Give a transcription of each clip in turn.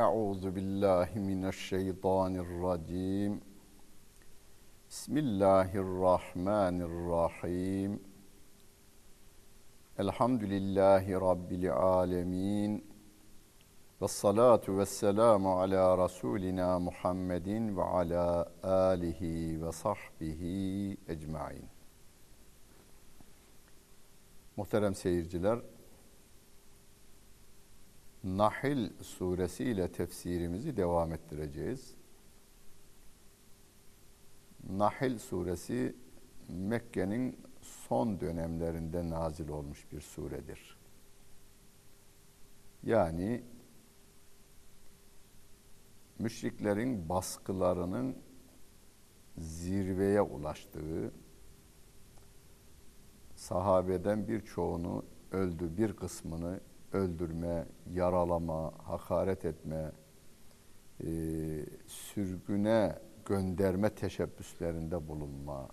Euzu billahi mineşşeytanirracim. Bismillahirrahmanirrahim. Elhamdülillahi rabbil alamin. Ve salatu ve selamu ala Resulina Muhammedin ve ala alihi ve sahbihi ecmain. Muhterem seyirciler, Nahil suresi ile tefsirimizi devam ettireceğiz. Nahil suresi Mekke'nin son dönemlerinde nazil olmuş bir suredir. Yani müşriklerin baskılarının zirveye ulaştığı, sahabeden birçoğunu öldü, bir kısmını öldürme, yaralama, hakaret etme, e, sürgüne gönderme teşebbüslerinde bulunma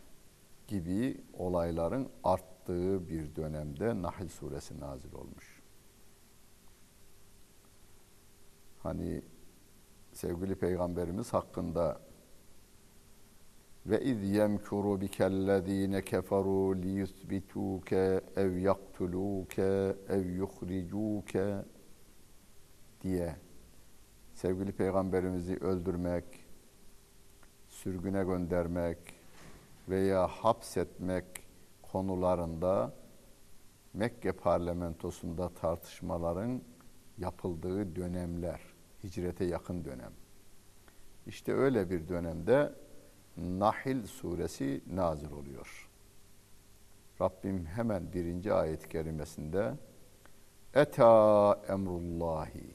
gibi olayların arttığı bir dönemde Nahl suresi nazil olmuş. Hani sevgili peygamberimiz hakkında ve iz yemkuru bikellezine keferu liyusbituke ev yaktuluke ev yuhricuke diye sevgili peygamberimizi öldürmek, sürgüne göndermek veya hapsetmek konularında Mekke parlamentosunda tartışmaların yapıldığı dönemler, hicrete yakın dönem. İşte öyle bir dönemde Nahil suresi nazil oluyor. Rabbim hemen birinci ayet-i kerimesinde Eta emrullahi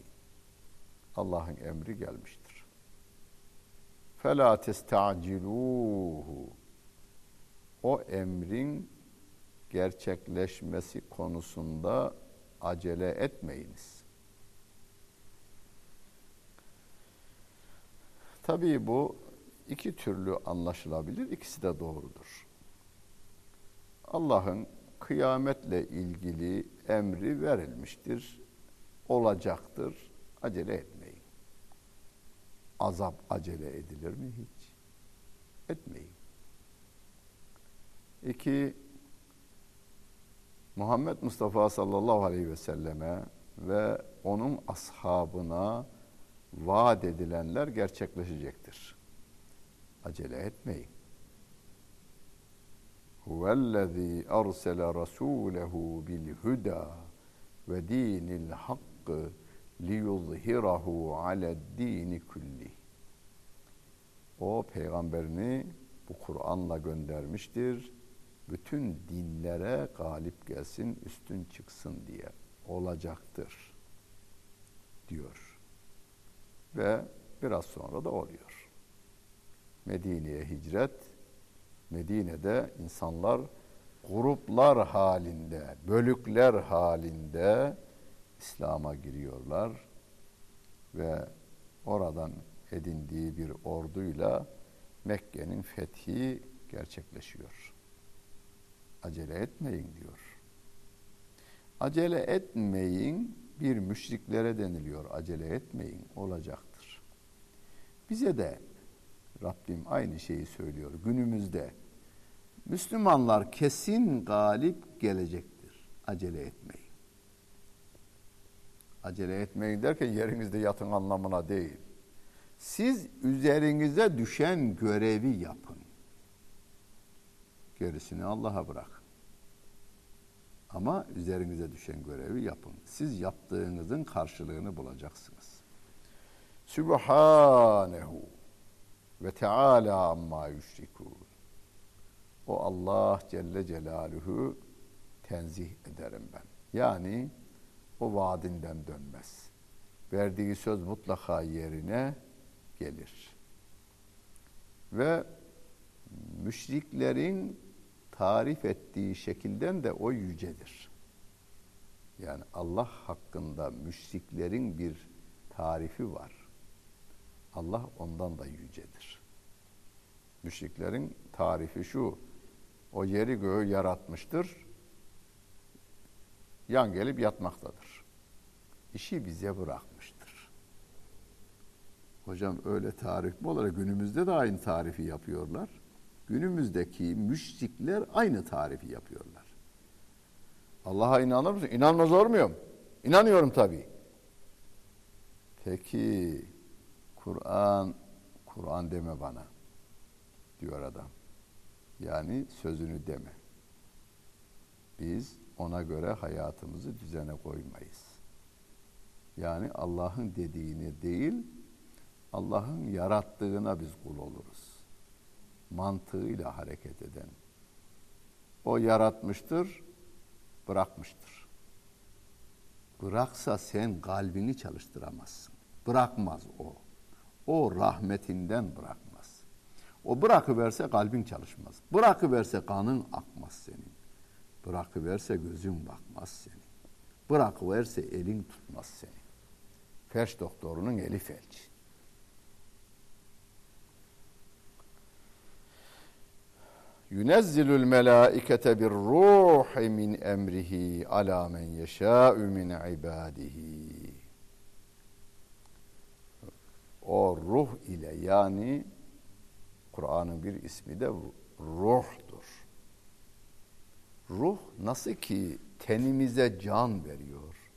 Allah'ın emri gelmiştir. Fela testa'ciluhu O emrin gerçekleşmesi konusunda acele etmeyiniz. Tabii bu iki türlü anlaşılabilir. İkisi de doğrudur. Allah'ın kıyametle ilgili emri verilmiştir. Olacaktır. Acele etmeyin. Azap acele edilir mi hiç? Etmeyin. İki, Muhammed Mustafa sallallahu aleyhi ve selleme ve onun ashabına vaat edilenler gerçekleşecektir acele etmeyin. Huvellezî arsele rasûlehu bil huda ve dinil hakkı liyuzhirahu ale'd-dini kulli. O peygamberini bu Kur'an'la göndermiştir. Bütün dinlere galip gelsin, üstün çıksın diye olacaktır diyor. Ve biraz sonra da oluyor. Medine'ye hicret. Medine'de insanlar gruplar halinde, bölükler halinde İslam'a giriyorlar ve oradan edindiği bir orduyla Mekke'nin fethi gerçekleşiyor. Acele etmeyin diyor. Acele etmeyin bir müşriklere deniliyor. Acele etmeyin olacaktır. Bize de Rabbim aynı şeyi söylüyor günümüzde. Müslümanlar kesin galip gelecektir. Acele etmeyin. Acele etmeyin derken yerinizde yatın anlamına değil. Siz üzerinize düşen görevi yapın. Gerisini Allah'a bırakın. Ama üzerinize düşen görevi yapın. Siz yaptığınızın karşılığını bulacaksınız. Sübhanehu ve Teala amma yüşrikûn. O Allah Celle Celaluhu tenzih ederim ben. Yani o vaadinden dönmez. Verdiği söz mutlaka yerine gelir. Ve müşriklerin tarif ettiği şekilden de o yücedir. Yani Allah hakkında müşriklerin bir tarifi var. Allah ondan da yücedir. Müşriklerin tarifi şu, o yeri göğü yaratmıştır, yan gelip yatmaktadır. İşi bize bırakmıştır. Hocam öyle tarif mi olur? Günümüzde de aynı tarifi yapıyorlar. Günümüzdeki müşrikler aynı tarifi yapıyorlar. Allah'a inanır mısın? İnanmaz olur muyum? İnanıyorum tabii. Peki Kur'an Kur'an deme bana diyor adam. Yani sözünü deme. Biz ona göre hayatımızı düzene koymayız. Yani Allah'ın dediğini değil, Allah'ın yarattığına biz kul oluruz. Mantığıyla hareket eden. O yaratmıştır, bırakmıştır. Bıraksa sen kalbini çalıştıramazsın. Bırakmaz o. O rahmetinden bırakmaz. O bırakıverse kalbin çalışmaz. Bırakıverse kanın akmaz senin. Bırakıverse gözün bakmaz senin. Bırakıverse elin tutmaz seni. Felç doktorunun eli felç. yunezzilul melaikete bir ruhi min emrihi ala men yeşâ'u min ibadihi. O ruh ile yani Kur'an'ın bir ismi de ruhtur. Ruh nasıl ki tenimize can veriyor.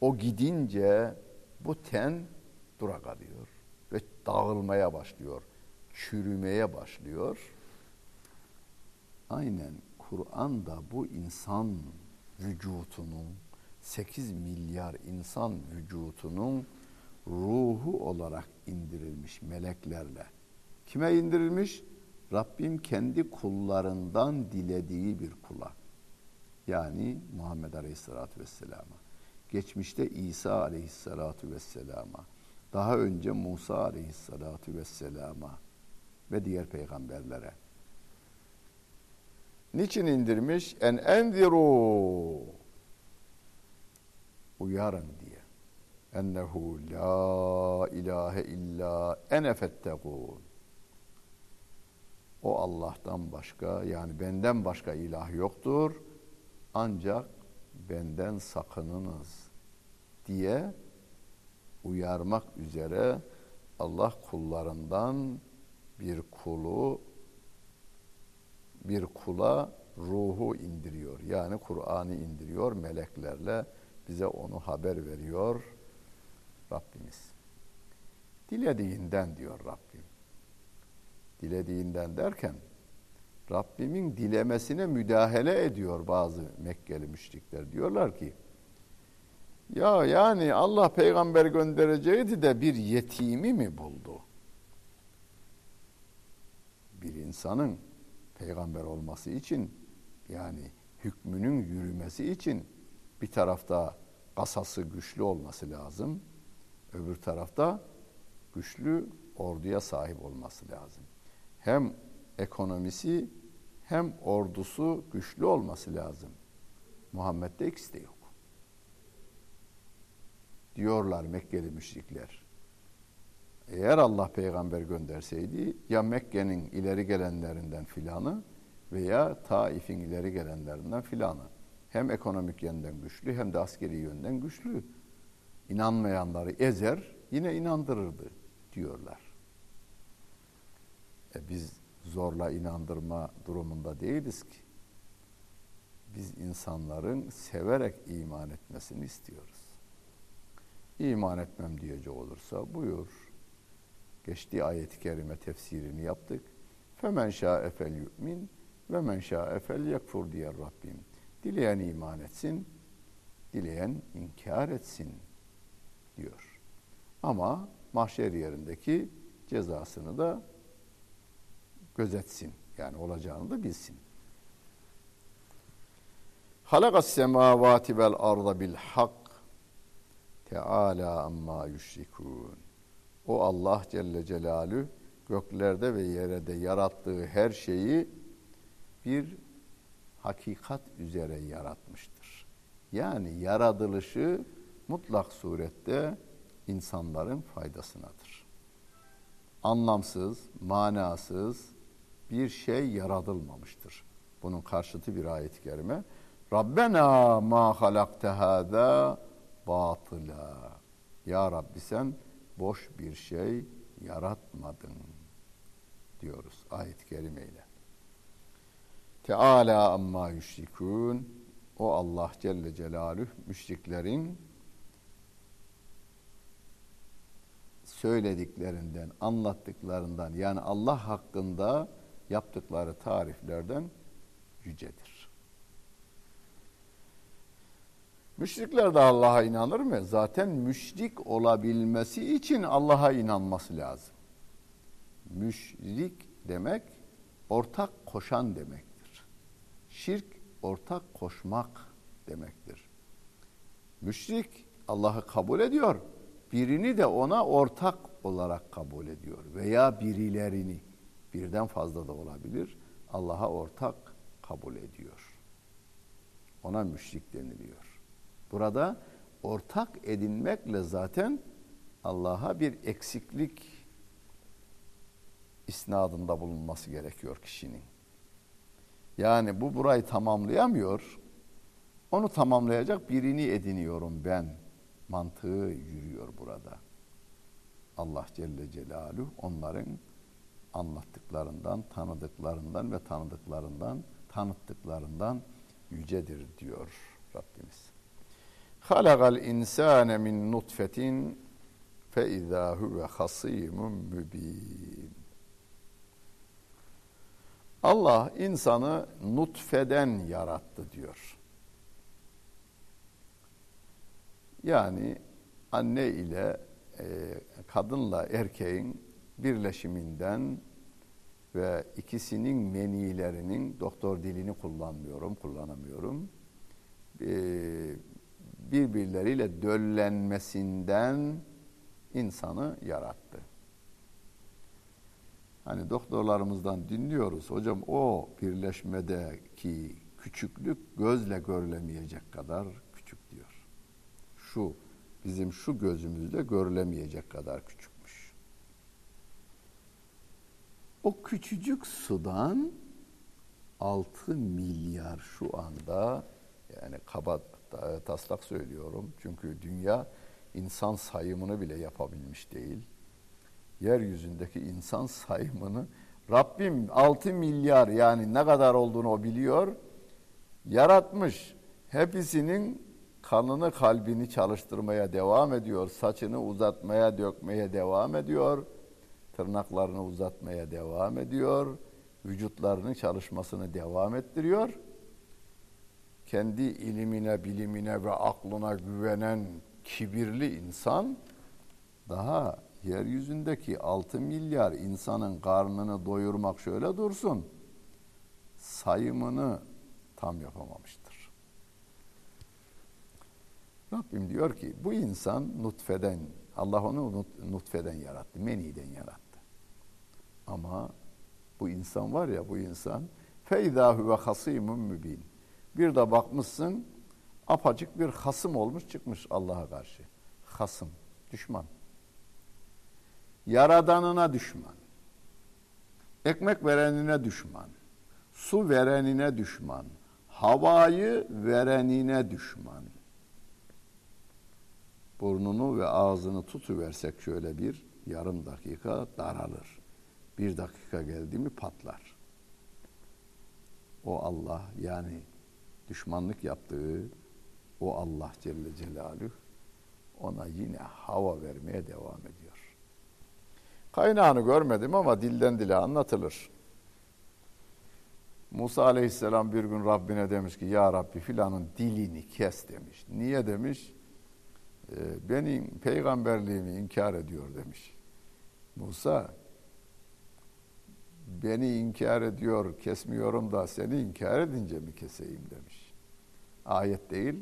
O gidince bu ten dura kalıyor ve dağılmaya başlıyor, çürümeye başlıyor aynen Kur'an da bu insan vücutunun 8 milyar insan vücutunun ruhu olarak indirilmiş meleklerle. Kime indirilmiş? Rabbim kendi kullarından dilediği bir kula. Yani Muhammed Aleyhisselatü Vesselam'a. Geçmişte İsa Aleyhisselatü Vesselam'a. Daha önce Musa Aleyhisselatü Vesselam'a ve diğer peygamberlere. Niçin indirmiş? En enziru uyarın diye. Ennehu la ilahe illa ene. O Allah'tan başka yani benden başka ilah yoktur. Ancak benden sakınınız diye uyarmak üzere Allah kullarından bir kulu bir kula ruhu indiriyor. Yani Kur'an'ı indiriyor meleklerle bize onu haber veriyor Rabbimiz. Dilediğinden diyor Rabbim. Dilediğinden derken Rabbimin dilemesine müdahale ediyor bazı Mekkeli müşrikler. Diyorlar ki ya yani Allah peygamber göndereceğiydi de bir yetimi mi buldu? Bir insanın peygamber olması için yani hükmünün yürümesi için bir tarafta kasası güçlü olması lazım. Öbür tarafta güçlü orduya sahip olması lazım. Hem ekonomisi hem ordusu güçlü olması lazım. Muhammed'de ikisi de yok. Diyorlar Mekkeli müşrikler. Eğer Allah peygamber gönderseydi ya Mekke'nin ileri gelenlerinden filanı veya Taif'in ileri gelenlerinden filanı. Hem ekonomik yönden güçlü hem de askeri yönden güçlü. İnanmayanları ezer yine inandırırdı diyorlar. E biz zorla inandırma durumunda değiliz ki. Biz insanların severek iman etmesini istiyoruz. İman etmem diyecek olursa buyur geçtiği ayet-i kerime tefsirini yaptık. Femen şa'e fel yu'min ve men şa'e fel yekfur diye Rabbim. Dileyen iman etsin, dileyen inkar etsin diyor. Ama mahşer yerindeki cezasını da gözetsin. Yani olacağını da bilsin. Halakas semavati vel arda bil hak Teala amma yüşrikun. O Allah Celle Celalü göklerde ve yerde yarattığı her şeyi bir hakikat üzere yaratmıştır. Yani yaratılışı mutlak surette insanların faydasınadır. Anlamsız, manasız bir şey yaratılmamıştır. Bunun karşıtı bir ayet-i kerime. Rabbena ma halakte hâzâ batıla. Ya Rabbi sen boş bir şey yaratmadın diyoruz ayet-i kerimeyle. Teala amma yüşrikûn o Allah Celle Celaluhu müşriklerin söylediklerinden, anlattıklarından yani Allah hakkında yaptıkları tariflerden yücedir. Müşrikler de Allah'a inanır mı? Zaten müşrik olabilmesi için Allah'a inanması lazım. Müşrik demek ortak koşan demektir. Şirk ortak koşmak demektir. Müşrik Allah'ı kabul ediyor. Birini de ona ortak olarak kabul ediyor veya birilerini birden fazla da olabilir. Allah'a ortak kabul ediyor. Ona müşrik deniliyor. Burada ortak edinmekle zaten Allah'a bir eksiklik isnadında bulunması gerekiyor kişinin. Yani bu burayı tamamlayamıyor. Onu tamamlayacak birini ediniyorum ben. Mantığı yürüyor burada. Allah Celle Celaluhu onların anlattıklarından, tanıdıklarından ve tanıdıklarından, tanıttıklarından yücedir diyor Rabbimiz. Halakal insane min nutfetin fe izâ huve hasimun mübin. Allah insanı nutfeden yarattı diyor. Yani anne ile e, kadınla erkeğin birleşiminden ve ikisinin menilerinin doktor dilini kullanmıyorum, kullanamıyorum. E, birbirleriyle döllenmesinden insanı yarattı. Hani doktorlarımızdan dinliyoruz. Hocam o birleşmedeki küçüklük gözle görülemeyecek kadar. Şu bizim şu gözümüzle görülemeyecek kadar küçükmüş. O küçücük sudan 6 milyar şu anda yani kaba taslak söylüyorum. Çünkü dünya insan sayımını bile yapabilmiş değil yeryüzündeki insan sayımını Rabbim 6 milyar yani ne kadar olduğunu o biliyor. Yaratmış. Hepsinin kanını kalbini çalıştırmaya devam ediyor. Saçını uzatmaya dökmeye devam ediyor. Tırnaklarını uzatmaya devam ediyor. Vücutlarının çalışmasını devam ettiriyor. Kendi ilimine, bilimine ve aklına güvenen kibirli insan daha yeryüzündeki 6 milyar insanın karnını doyurmak şöyle dursun. Sayımını tam yapamamıştır. Rabbim diyor ki bu insan nutfeden, Allah onu nutfeden yarattı, meniden yarattı. Ama bu insan var ya bu insan feydahu ve hasimun mübin. Bir de bakmışsın apacık bir hasım olmuş çıkmış Allah'a karşı. Hasım, düşman. Yaradanına düşman. Ekmek verenine düşman. Su verenine düşman. Havayı verenine düşman. Burnunu ve ağzını tutuversek şöyle bir yarım dakika daralır. Bir dakika geldi mi patlar. O Allah yani düşmanlık yaptığı o Allah Celle Celaluhu ona yine hava vermeye devam ediyor. Kaynağını görmedim ama dilden dile anlatılır. Musa aleyhisselam bir gün Rabbine demiş ki ya Rabbi filanın dilini kes demiş. Niye demiş? E, benim peygamberliğimi inkar ediyor demiş. Musa beni inkar ediyor kesmiyorum da seni inkar edince mi keseyim demiş. Ayet değil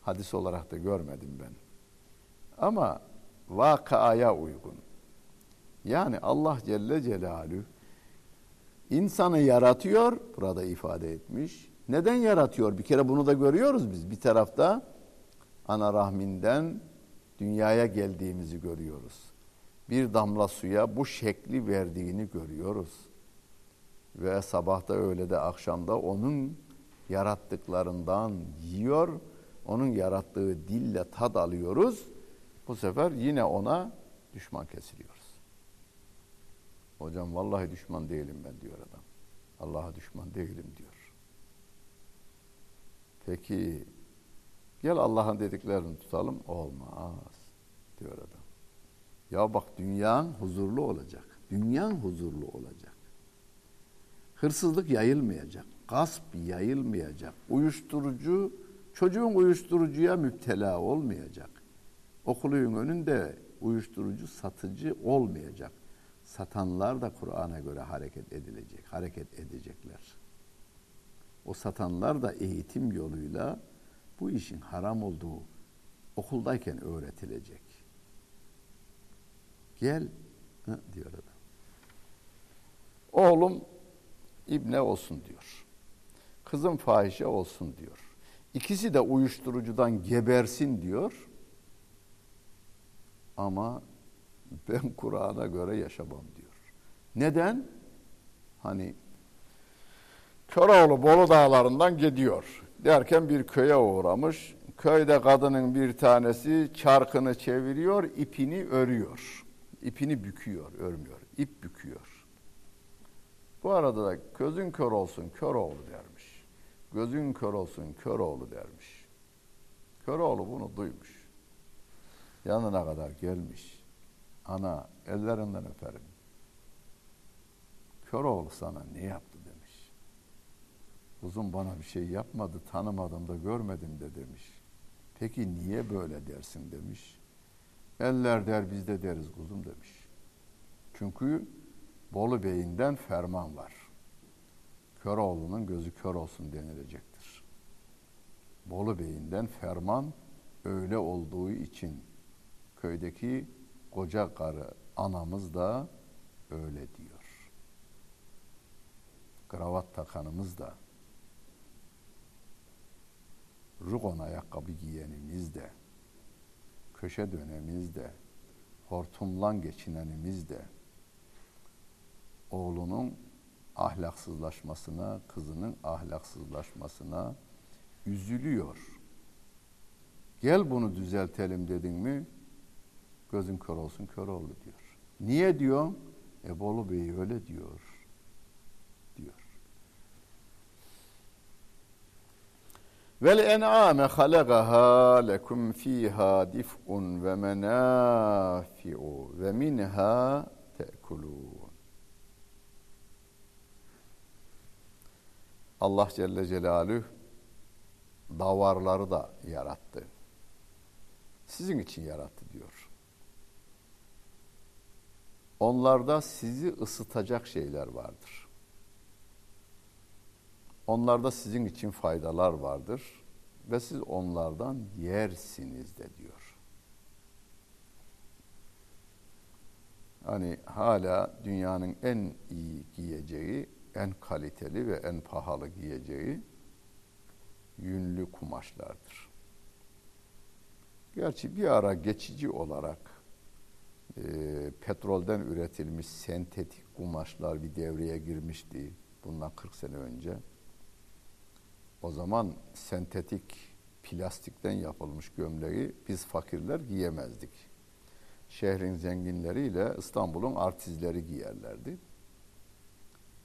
hadis olarak da görmedim ben. Ama vakaya uygun. Yani Allah Celle Celaluhu insanı yaratıyor, burada ifade etmiş. Neden yaratıyor? Bir kere bunu da görüyoruz biz. Bir tarafta ana rahminden dünyaya geldiğimizi görüyoruz. Bir damla suya bu şekli verdiğini görüyoruz. Ve sabahta öyle de akşamda onun yarattıklarından yiyor. Onun yarattığı dille tad alıyoruz. Bu sefer yine ona düşman kesiliyor. Hocam vallahi düşman değilim ben diyor adam. Allah'a düşman değilim diyor. Peki gel Allah'ın dediklerini tutalım. Olmaz diyor adam. Ya bak dünyan huzurlu olacak. Dünyan huzurlu olacak. Hırsızlık yayılmayacak. Gasp yayılmayacak. Uyuşturucu, çocuğun uyuşturucuya müptela olmayacak. Okulun önünde uyuşturucu satıcı olmayacak. Satanlar da Kur'an'a göre hareket edilecek, hareket edecekler. O satanlar da eğitim yoluyla bu işin haram olduğu okuldayken öğretilecek. Gel ha, diyor adam. Oğlum ibne olsun diyor. Kızım fahişe olsun diyor. İkisi de uyuşturucudan gebersin diyor. Ama ben Kur'an'a göre yaşamam diyor. Neden? Hani Köroğlu Bolu dağlarından gidiyor. Derken bir köye uğramış. Köyde kadının bir tanesi çarkını çeviriyor, ipini örüyor. İpini büküyor, örmüyor. İp büküyor. Bu arada da gözün kör olsun Köroğlu dermiş. Gözün kör olsun Köroğlu dermiş. Köroğlu bunu duymuş. Yanına kadar gelmiş. Ana ellerinden öperim. Köroğlu sana ne yaptı. Uzun bana bir şey yapmadı, tanımadım da görmedim de demiş. Peki niye böyle dersin demiş. Eller der biz de deriz kuzum demiş. Çünkü Bolu Bey'inden ferman var. Köroğlu'nun gözü kör olsun denilecektir. Bolu Bey'inden ferman öyle olduğu için köydeki koca karı anamız da öyle diyor. Kravat takanımız da rugon ayakkabı giyenimiz de köşe dönemiz de hortumlan geçinenimiz de oğlunun ahlaksızlaşmasına, kızının ahlaksızlaşmasına üzülüyor. Gel bunu düzeltelim dedin mi gözün kör olsun kör oldu diyor. Niye diyor? E Bolu Bey öyle diyor. Vel en'ame halagaha lekum fiha dif'un ve menafi'u ve minha te'kulun. Allah Celle Celaluhu davarları da yarattı. Sizin için yarattı diyor. Onlarda sizi ısıtacak şeyler vardır. Onlarda sizin için faydalar vardır ve siz onlardan yersiniz de diyor. Hani hala dünyanın en iyi giyeceği, en kaliteli ve en pahalı giyeceği yünlü kumaşlardır. Gerçi bir ara geçici olarak e, petrolden üretilmiş sentetik kumaşlar bir devreye girmişti bundan 40 sene önce. O zaman sentetik plastikten yapılmış gömleği biz fakirler giyemezdik. Şehrin zenginleriyle İstanbul'un artizleri giyerlerdi.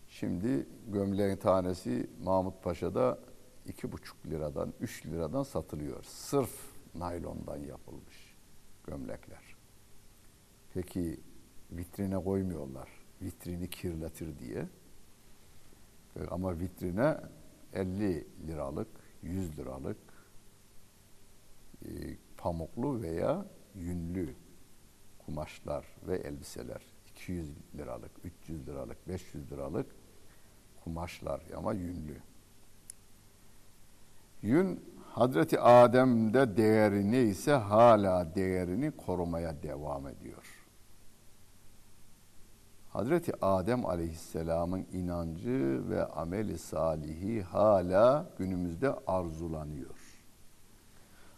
Şimdi gömleğin tanesi Mahmut Paşa'da iki buçuk liradan, üç liradan satılıyor. Sırf naylondan yapılmış gömlekler. Peki vitrine koymuyorlar. Vitrini kirletir diye. Ama vitrine 50 liralık, 100 liralık e, pamuklu veya yünlü kumaşlar ve elbiseler 200 liralık, 300 liralık, 500 liralık kumaşlar ama yünlü. Yün Hazreti Adem'de değeri neyse hala değerini korumaya devam ediyor. Hazreti Adem Aleyhisselam'ın inancı ve ameli salihi hala günümüzde arzulanıyor.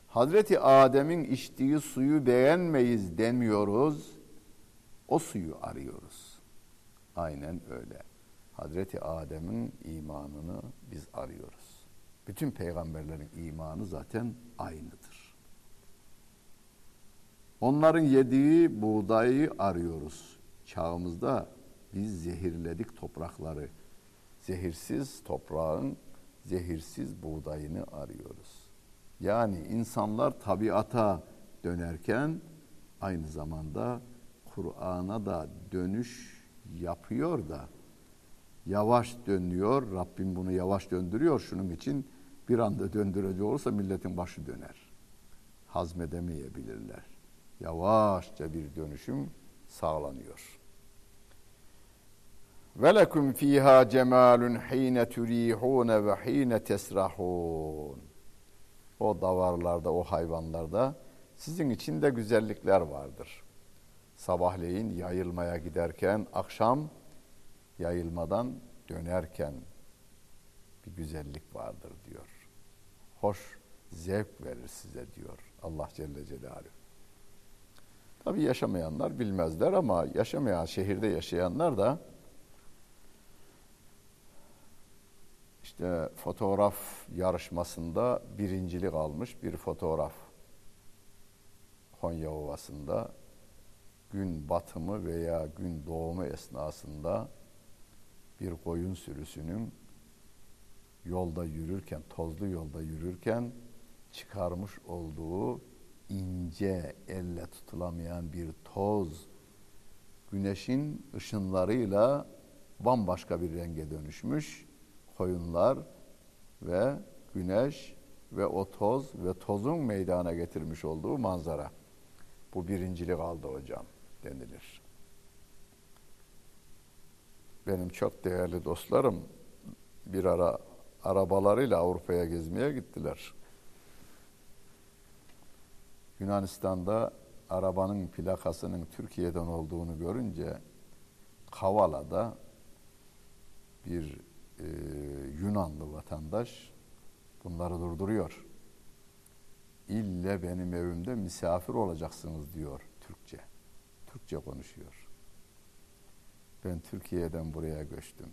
Hazreti Adem'in içtiği suyu beğenmeyiz demiyoruz. O suyu arıyoruz. Aynen öyle. Hazreti Adem'in imanını biz arıyoruz. Bütün peygamberlerin imanı zaten aynıdır. Onların yediği buğdayı arıyoruz çağımızda biz zehirledik toprakları. Zehirsiz toprağın zehirsiz buğdayını arıyoruz. Yani insanlar tabiata dönerken aynı zamanda Kur'an'a da dönüş yapıyor da yavaş dönüyor. Rabbim bunu yavaş döndürüyor. Şunun için bir anda döndürecek olursa milletin başı döner. Hazmedemeyebilirler. Yavaşça bir dönüşüm sağlanıyor. Ve lekum fiha cemalun hine turihun ve hine tesrahun. O davarlarda, o hayvanlarda sizin için de güzellikler vardır. Sabahleyin yayılmaya giderken, akşam yayılmadan dönerken bir güzellik vardır diyor. Hoş, zevk verir size diyor Allah Celle Celaluhu. Tabi yaşamayanlar bilmezler ama yaşamayan şehirde yaşayanlar da işte fotoğraf yarışmasında birincilik almış bir fotoğraf. Konya Ovası'nda gün batımı veya gün doğumu esnasında bir koyun sürüsünün yolda yürürken, tozlu yolda yürürken çıkarmış olduğu ince, elle tutulamayan bir toz güneşin ışınlarıyla bambaşka bir renge dönüşmüş koyunlar ve güneş ve o toz ve tozun meydana getirmiş olduğu manzara. Bu birincilik aldı hocam denilir. Benim çok değerli dostlarım bir ara arabalarıyla Avrupa'ya gezmeye gittiler. Yunanistan'da arabanın plakasının Türkiye'den olduğunu görünce Kavala'da bir e, Yunanlı vatandaş bunları durduruyor. İlle benim evimde misafir olacaksınız diyor Türkçe. Türkçe konuşuyor. Ben Türkiye'den buraya göçtüm.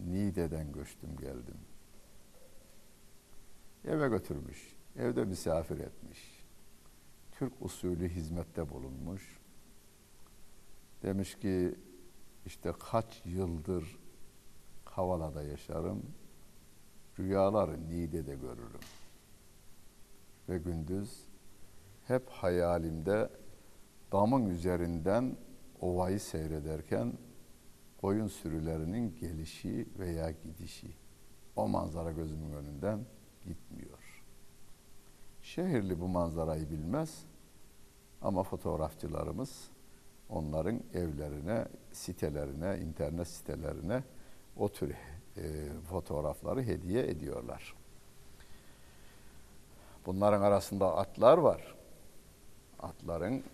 Niğde'den göçtüm geldim. Eve götürmüş. Evde misafir etmiş. Türk usulü hizmette bulunmuş. Demiş ki işte kaç yıldır Kavala'da yaşarım. Rüyaları Niğde'de görürüm. Ve gündüz hep hayalimde damın üzerinden ovayı seyrederken koyun sürülerinin gelişi veya gidişi o manzara gözümün önünden gitmiyor. Şehirli bu manzarayı bilmez ama fotoğrafçılarımız onların evlerine, sitelerine, internet sitelerine o tür e, fotoğrafları hediye ediyorlar. Bunların arasında atlar var. Atların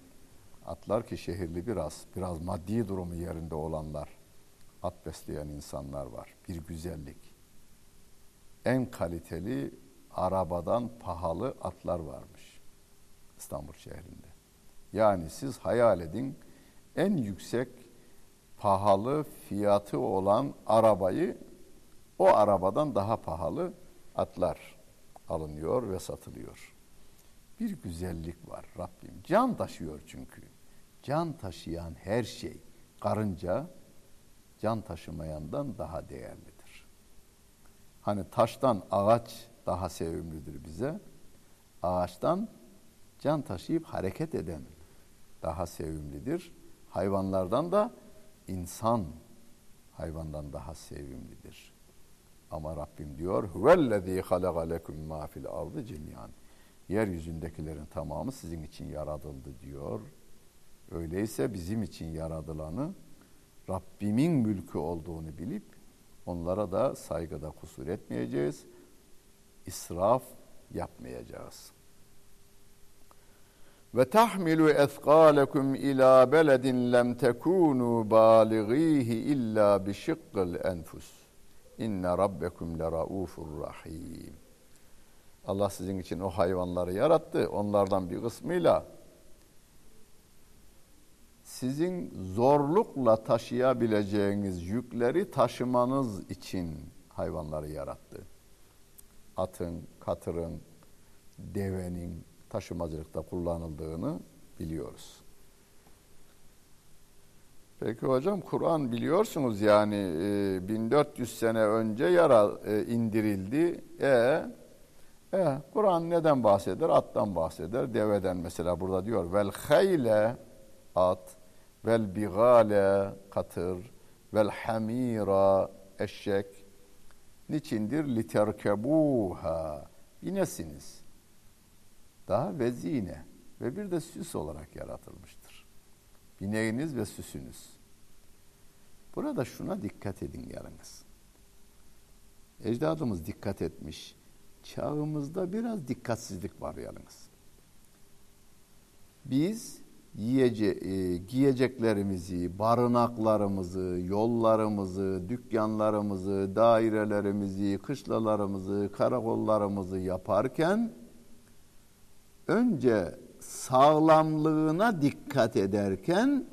atlar ki şehirli biraz, biraz maddi durumu yerinde olanlar, at besleyen insanlar var. Bir güzellik. En kaliteli arabadan pahalı atlar varmış İstanbul şehrinde. Yani siz hayal edin en yüksek pahalı fiyatı olan arabayı o arabadan daha pahalı atlar alınıyor ve satılıyor. Bir güzellik var Rabbim. Can taşıyor çünkü. Can taşıyan her şey karınca can taşımayandan daha değerlidir. Hani taştan ağaç daha sevimlidir bize. Ağaçtan can taşıyıp hareket eden daha sevimlidir. Hayvanlardan da insan hayvandan daha sevimlidir. Ama Rabbim diyor huvellezî halaka lekum mâ fil ardı cemiyan. Yeryüzündekilerin tamamı sizin için yaratıldı diyor. Öyleyse bizim için yaradılanı Rabbimin mülkü olduğunu bilip onlara da saygıda kusur etmeyeceğiz. İsraf yapmayacağız. Ve tahmilu ethqalakum ila beledin lem tekunu balighihi illa bi şiqqil enfus. İnne rabbekum leraufur rahim. Allah sizin için o hayvanları yarattı. Onlardan bir kısmıyla sizin zorlukla taşıyabileceğiniz yükleri taşımanız için hayvanları yarattı. Atın, katırın, devenin taşımacılıkta kullanıldığını biliyoruz. Peki hocam Kur'an biliyorsunuz yani e, 1400 sene önce yara e, indirildi. E, e Kur'an neden bahseder? Attan bahseder. Deveden mesela burada diyor vel hayle at vel bigale katır vel hamira eşek niçindir literkebuha binesiniz daha vezine ve bir de süs olarak yaratılmıştır. Bineğiniz ve süsünüz. Burada şuna dikkat edin yalnız. Ecdadımız dikkat etmiş çağımızda biraz dikkatsizlik var yalnız. Biz yiyece, e, giyeceklerimizi, barınaklarımızı, yollarımızı, dükkanlarımızı, dairelerimizi, kışlalarımızı, karakollarımızı yaparken önce sağlamlığına dikkat ederken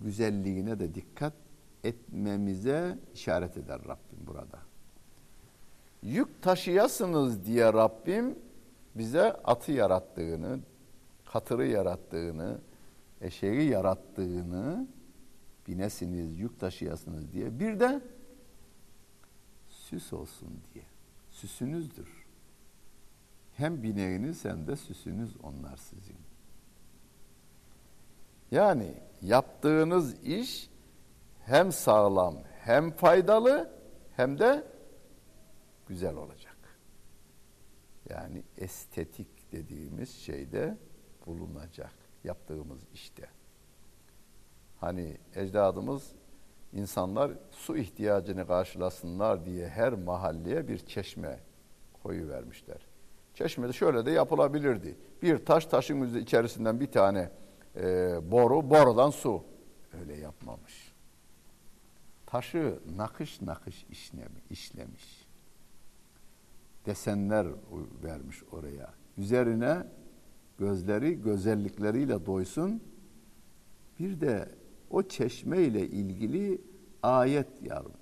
güzelliğine de dikkat etmemize işaret eder Rabbim burada. Yük taşıyasınız diye Rabbim bize atı yarattığını, katırı yarattığını, eşeği yarattığını binesiniz, yük taşıyasınız diye. Bir de süs olsun diye. Süsünüzdür. Hem bineğiniz hem de süsünüz onlar sizin. Yani yaptığınız iş hem sağlam hem faydalı hem de güzel olacak. Yani estetik dediğimiz şeyde bulunacak yaptığımız işte. Hani ecdadımız insanlar su ihtiyacını karşılasınlar diye her mahalleye bir çeşme koyu vermişler. Çeşmede şöyle de yapılabilirdi. Bir taş taşın içerisinden bir tane e, boru, borudan su. Öyle yapmamış. Taşı nakış nakış işlemiş. Desenler vermiş oraya. Üzerine gözleri gözellikleriyle doysun. Bir de o çeşme ile ilgili ayet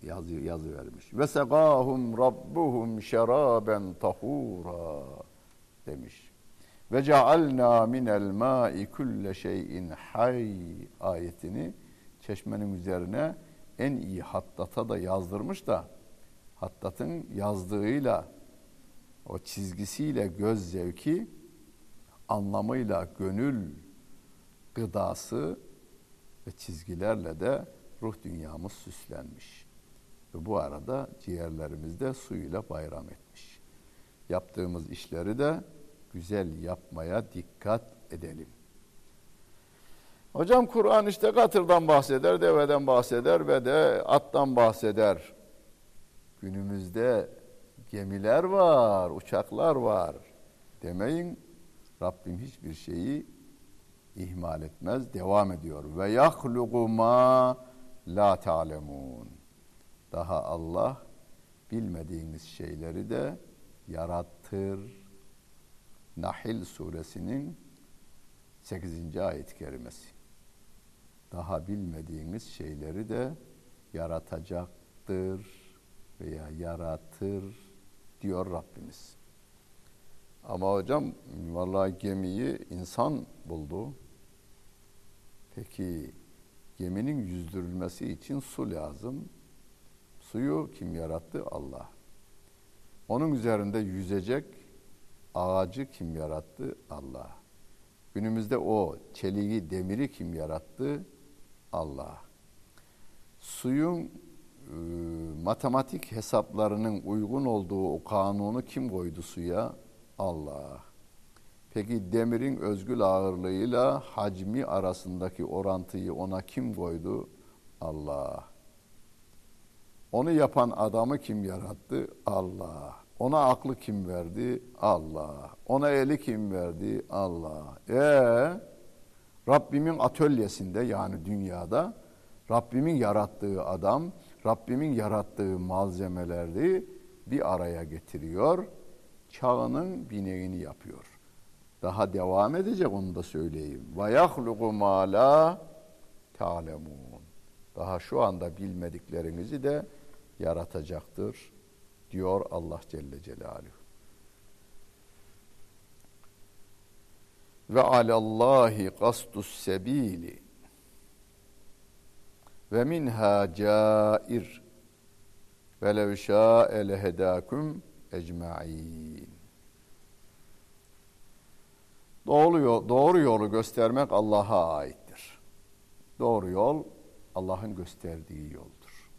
yazı, yazı vermiş. Ve segahum rabbuhum şeraben tahura demiş. Ve cealna minel ma'i kulle şeyin hay ayetini çeşmenin üzerine en iyi hattata da yazdırmış da hattatın yazdığıyla o çizgisiyle göz zevki anlamıyla gönül gıdası ve çizgilerle de ruh dünyamız süslenmiş. Ve bu arada ciğerlerimizde suyuyla bayram etmiş. Yaptığımız işleri de güzel yapmaya dikkat edelim. Hocam Kur'an işte katırdan bahseder, deveden bahseder ve de attan bahseder. Günümüzde gemiler var, uçaklar var. Demeyin Rabbim hiçbir şeyi ihmal etmez, devam ediyor. Ve yahluqu ma la ta'lemun. Daha Allah bilmediğiniz şeyleri de yaratır. Nahil suresinin 8. ayet-i kerimesi. Daha bilmediğiniz şeyleri de yaratacaktır veya yaratır diyor Rabbimiz. Ama hocam vallahi gemiyi insan buldu. Peki geminin yüzdürülmesi için su lazım. Suyu kim yarattı? Allah. Onun üzerinde yüzecek ağacı kim yarattı? Allah. Günümüzde o çeliği, demiri kim yarattı? Allah. Suyun e, matematik hesaplarının uygun olduğu o kanunu kim koydu suya? Allah. Peki demirin özgül ağırlığıyla hacmi arasındaki orantıyı ona kim koydu? Allah. Onu yapan adamı kim yarattı? Allah. Ona aklı kim verdi? Allah. Ona eli kim verdi? Allah. E Rabbimin atölyesinde yani dünyada Rabbimin yarattığı adam, Rabbimin yarattığı malzemeleri bir araya getiriyor çağının bineğini yapıyor. Daha devam edecek onu da söyleyeyim. Ve yahluqu ma la ta'lemun. Daha şu anda bilmediklerinizi de yaratacaktır diyor Allah Celle Celaluhu. Ve alallahi kastus sebili ve minha cair ve lev şa'e lehedakum ecma'in. Doğru, doğru yolu göstermek Allah'a aittir. Doğru yol Allah'ın gösterdiği yoldur.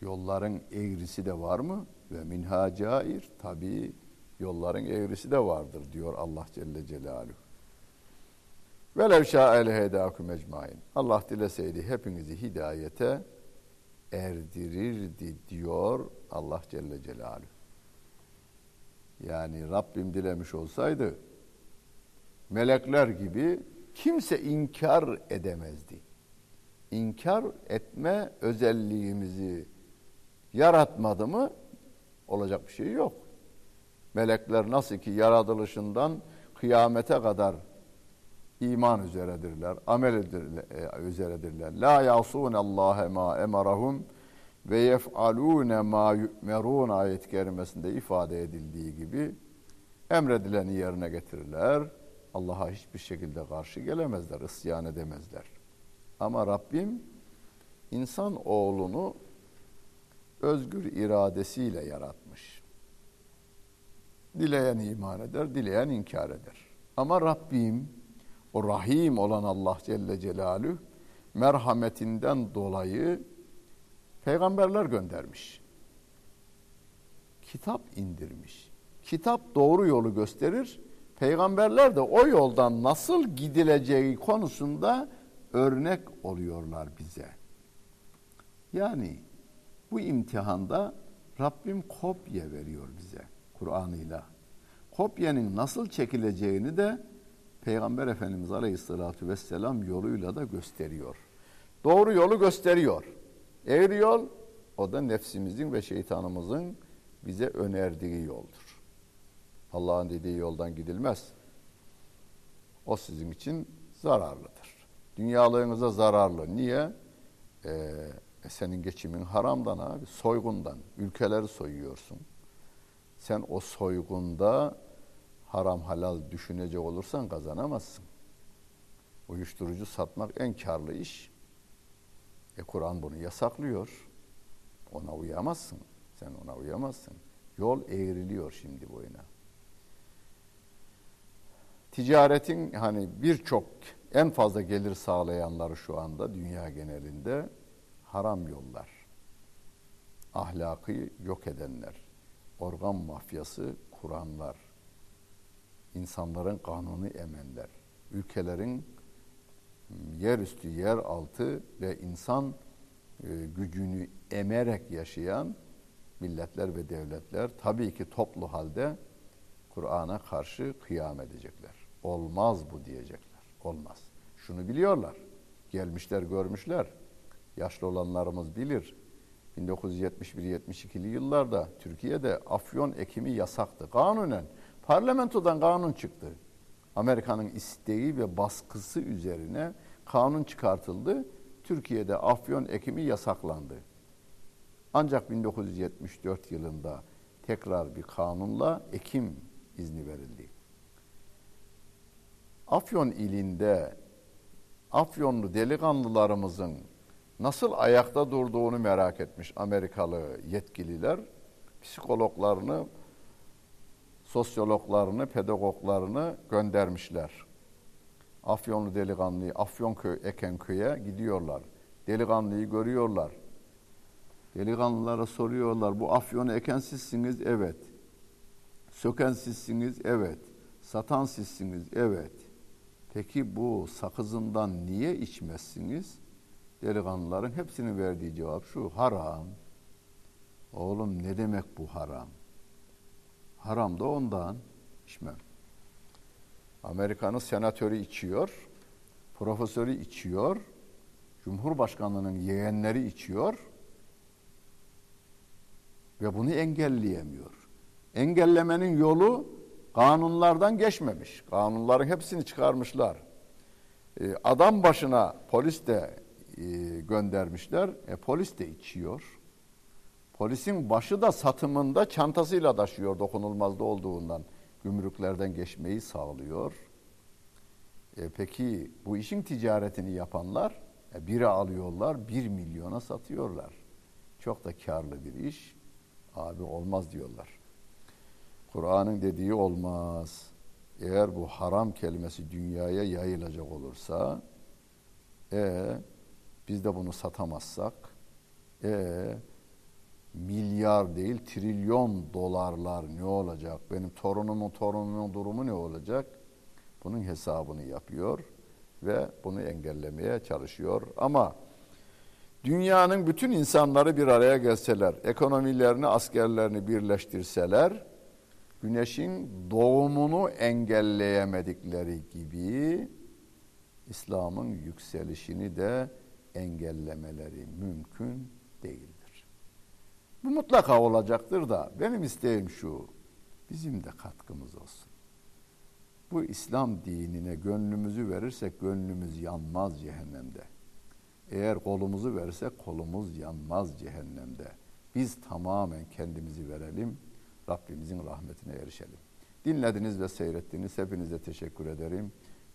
Yolların eğrisi de var mı? Ve minha cair. Tabi yolların eğrisi de vardır diyor Allah Celle Celaluhu. Velev şa'el hedâküm ecmain. Allah dileseydi hepinizi hidayete erdirirdi diyor Allah Celle Celaluhu. Yani Rabbim dilemiş olsaydı melekler gibi kimse inkar edemezdi. İnkar etme özelliğimizi yaratmadı mı olacak bir şey yok. Melekler nasıl ki yaratılışından kıyamete kadar iman üzeredirler, amel üzeredirler. La yasun Allah ma emarahum ve yef'alune ma yu'merun ayet kerimesinde ifade edildiği gibi emredileni yerine getirirler. Allah'a hiçbir şekilde karşı gelemezler, isyan edemezler. Ama Rabbim insan oğlunu özgür iradesiyle yaratmış. Dileyen iman eder, dileyen inkar eder. Ama Rabbim o rahim olan Allah Celle Celaluhu merhametinden dolayı peygamberler göndermiş. Kitap indirmiş. Kitap doğru yolu gösterir. Peygamberler de o yoldan nasıl gidileceği konusunda örnek oluyorlar bize. Yani bu imtihanda Rabbim kopya veriyor bize Kur'an'ıyla. Kopyanın nasıl çekileceğini de Peygamber Efendimiz Aleyhisselatü Vesselam yoluyla da gösteriyor. Doğru yolu gösteriyor. Eğri yol o da nefsimizin ve şeytanımızın bize önerdiği yoldur. Allah'ın dediği yoldan gidilmez. O sizin için zararlıdır. Dünyalığınıza zararlı. Niye? Ee, senin geçimin haramdan abi, soygundan. Ülkeleri soyuyorsun. Sen o soygunda haram halal düşünecek olursan kazanamazsın. Uyuşturucu satmak en karlı iş. E Kur'an bunu yasaklıyor. Ona uyamazsın. Sen ona uyamazsın. Yol eğriliyor şimdi boyuna. Ticaretin hani birçok en fazla gelir sağlayanları şu anda dünya genelinde haram yollar. Ahlakı yok edenler, organ mafyası kuranlar, insanların kanunu emenler, ülkelerin yerüstü, yer altı ve insan e, gücünü emerek yaşayan milletler ve devletler tabii ki toplu halde Kur'an'a karşı kıyam edecekler. Olmaz bu diyecekler. Olmaz. Şunu biliyorlar. Gelmişler, görmüşler. Yaşlı olanlarımız bilir. 1971-72'li yıllarda Türkiye'de afyon ekimi yasaktı. Kanunen parlamentodan kanun çıktı. Amerika'nın isteği ve baskısı üzerine kanun çıkartıldı. Türkiye'de afyon ekimi yasaklandı. Ancak 1974 yılında tekrar bir kanunla ekim izni verildi. Afyon ilinde Afyonlu delikanlılarımızın nasıl ayakta durduğunu merak etmiş Amerikalı yetkililer. Psikologlarını sosyologlarını, pedagoglarını göndermişler. Afyonlu delikanlıyı Afyonköy Ekenköy'e gidiyorlar. Delikanlıyı görüyorlar. Delikanlılara soruyorlar. Bu Afyon'u eken sizsiniz? Evet. Söken sizsiniz? Evet. Satan sizsiniz? Evet. Peki bu sakızından niye içmezsiniz? Delikanlıların hepsinin verdiği cevap şu. Haram. Oğlum ne demek bu haram? Haram da ondan içmem. Amerika'nın senatörü içiyor, profesörü içiyor, Cumhurbaşkanlığının yeğenleri içiyor ve bunu engelleyemiyor. Engellemenin yolu kanunlardan geçmemiş. Kanunların hepsini çıkarmışlar. Ee, adam başına polis de e, göndermişler. E, polis de içiyor. Polisin başı da satımında çantasıyla taşıyor dokunulmazda olduğundan. Gümrüklerden geçmeyi sağlıyor. E peki bu işin ticaretini yapanlar E, biri alıyorlar, bir milyona satıyorlar. Çok da karlı bir iş. Abi olmaz diyorlar. Kur'an'ın dediği olmaz. Eğer bu haram kelimesi dünyaya yayılacak olursa e biz de bunu satamazsak e milyar değil trilyon dolarlar ne olacak? Benim torunumun torunumun durumu ne olacak? Bunun hesabını yapıyor ve bunu engellemeye çalışıyor. Ama dünyanın bütün insanları bir araya gelseler, ekonomilerini, askerlerini birleştirseler, güneşin doğumunu engelleyemedikleri gibi İslam'ın yükselişini de engellemeleri mümkün değildir. Bu mutlaka olacaktır da benim isteğim şu, bizim de katkımız olsun. Bu İslam dinine gönlümüzü verirsek gönlümüz yanmaz cehennemde. Eğer kolumuzu verirsek kolumuz yanmaz cehennemde. Biz tamamen kendimizi verelim, Rabbimizin rahmetine erişelim. Dinlediniz ve seyrettiniz. Hepinize teşekkür ederim.